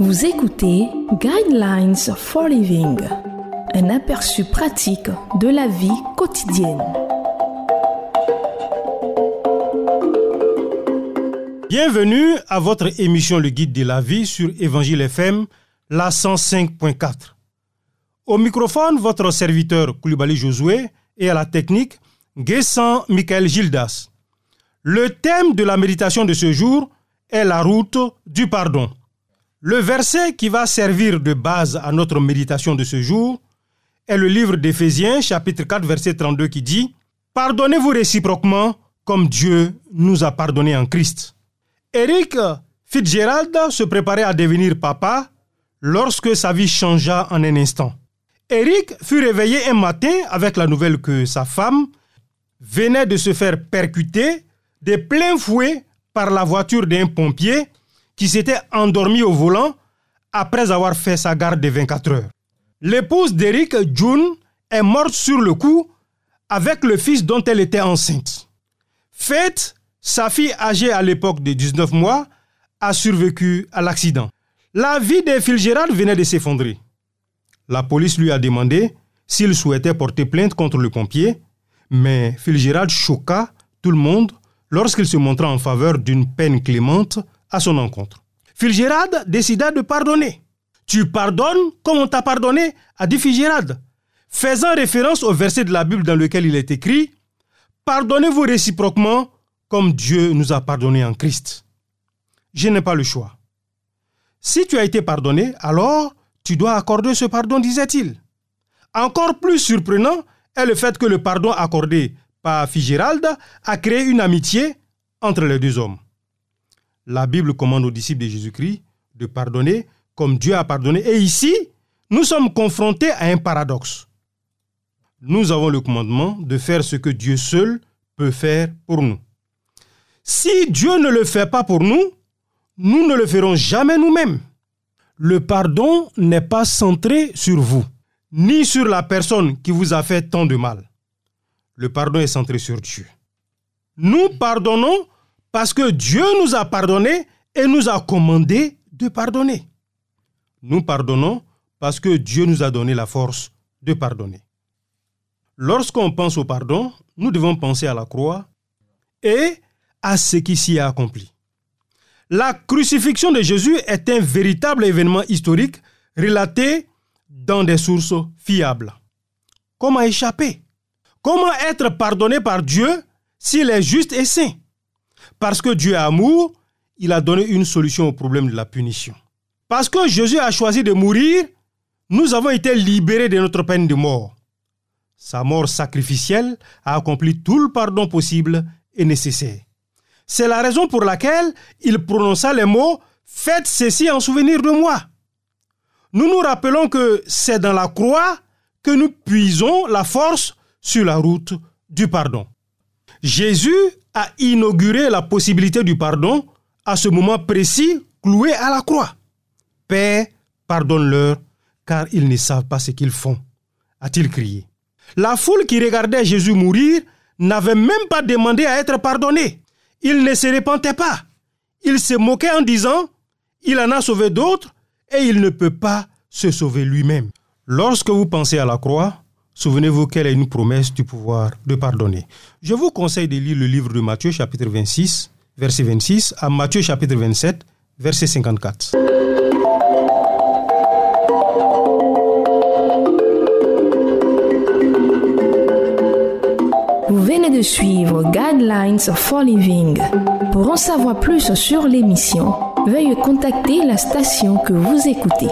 Vous écoutez Guidelines for Living, un aperçu pratique de la vie quotidienne. Bienvenue à votre émission Le Guide de la vie sur Évangile FM, la 105.4. Au microphone, votre serviteur Koulibaly Josué et à la technique, Guessant Michael Gildas. Le thème de la méditation de ce jour est la route du pardon. Le verset qui va servir de base à notre méditation de ce jour est le livre d'Éphésiens chapitre 4 verset 32 qui dit Pardonnez-vous réciproquement comme Dieu nous a pardonné en Christ. Eric Fitzgerald se préparait à devenir papa lorsque sa vie changea en un instant. Eric fut réveillé un matin avec la nouvelle que sa femme venait de se faire percuter de plein fouet par la voiture d'un pompier qui s'était endormi au volant après avoir fait sa garde de 24 heures. L'épouse d'Eric, June, est morte sur le coup avec le fils dont elle était enceinte. Faith, sa fille âgée à l'époque de 19 mois, a survécu à l'accident. La vie de Gérard venait de s'effondrer. La police lui a demandé s'il souhaitait porter plainte contre le pompier, mais Gérard choqua tout le monde lorsqu'il se montra en faveur d'une peine clémente à son encontre. Filgérade décida de pardonner. Tu pardonnes comme on t'a pardonné, a dit Filgérade, faisant référence au verset de la Bible dans lequel il est écrit Pardonnez-vous réciproquement comme Dieu nous a pardonné en Christ. Je n'ai pas le choix. Si tu as été pardonné, alors tu dois accorder ce pardon, disait-il. Encore plus surprenant est le fait que le pardon accordé par Figérald a créé une amitié entre les deux hommes. La Bible commande aux disciples de Jésus-Christ de pardonner comme Dieu a pardonné. Et ici, nous sommes confrontés à un paradoxe. Nous avons le commandement de faire ce que Dieu seul peut faire pour nous. Si Dieu ne le fait pas pour nous, nous ne le ferons jamais nous-mêmes. Le pardon n'est pas centré sur vous, ni sur la personne qui vous a fait tant de mal. Le pardon est centré sur Dieu. Nous pardonnons parce que Dieu nous a pardonné et nous a commandé de pardonner. Nous pardonnons parce que Dieu nous a donné la force de pardonner. Lorsqu'on pense au pardon, nous devons penser à la croix et à ce qui s'y a accompli. La crucifixion de Jésus est un véritable événement historique relaté dans des sources fiables. Comment échapper? Comment être pardonné par Dieu s'il est juste et saint? Parce que Dieu est amour, il a donné une solution au problème de la punition. Parce que Jésus a choisi de mourir, nous avons été libérés de notre peine de mort. Sa mort sacrificielle a accompli tout le pardon possible et nécessaire. C'est la raison pour laquelle il prononça les mots Faites ceci en souvenir de moi. Nous nous rappelons que c'est dans la croix que nous puisons la force sur la route du pardon. Jésus a inauguré la possibilité du pardon à ce moment précis cloué à la croix. Père, pardonne-leur, car ils ne savent pas ce qu'ils font, a-t-il crié. La foule qui regardait Jésus mourir n'avait même pas demandé à être pardonné. Il ne se repentait pas. Il se moquait en disant, il en a sauvé d'autres et il ne peut pas se sauver lui-même. Lorsque vous pensez à la croix, Souvenez-vous qu'elle est une promesse du pouvoir de pardonner. Je vous conseille de lire le livre de Matthieu chapitre 26, verset 26, à Matthieu chapitre 27, verset 54. Vous venez de suivre Guidelines for Living. Pour en savoir plus sur l'émission, veuillez contacter la station que vous écoutez.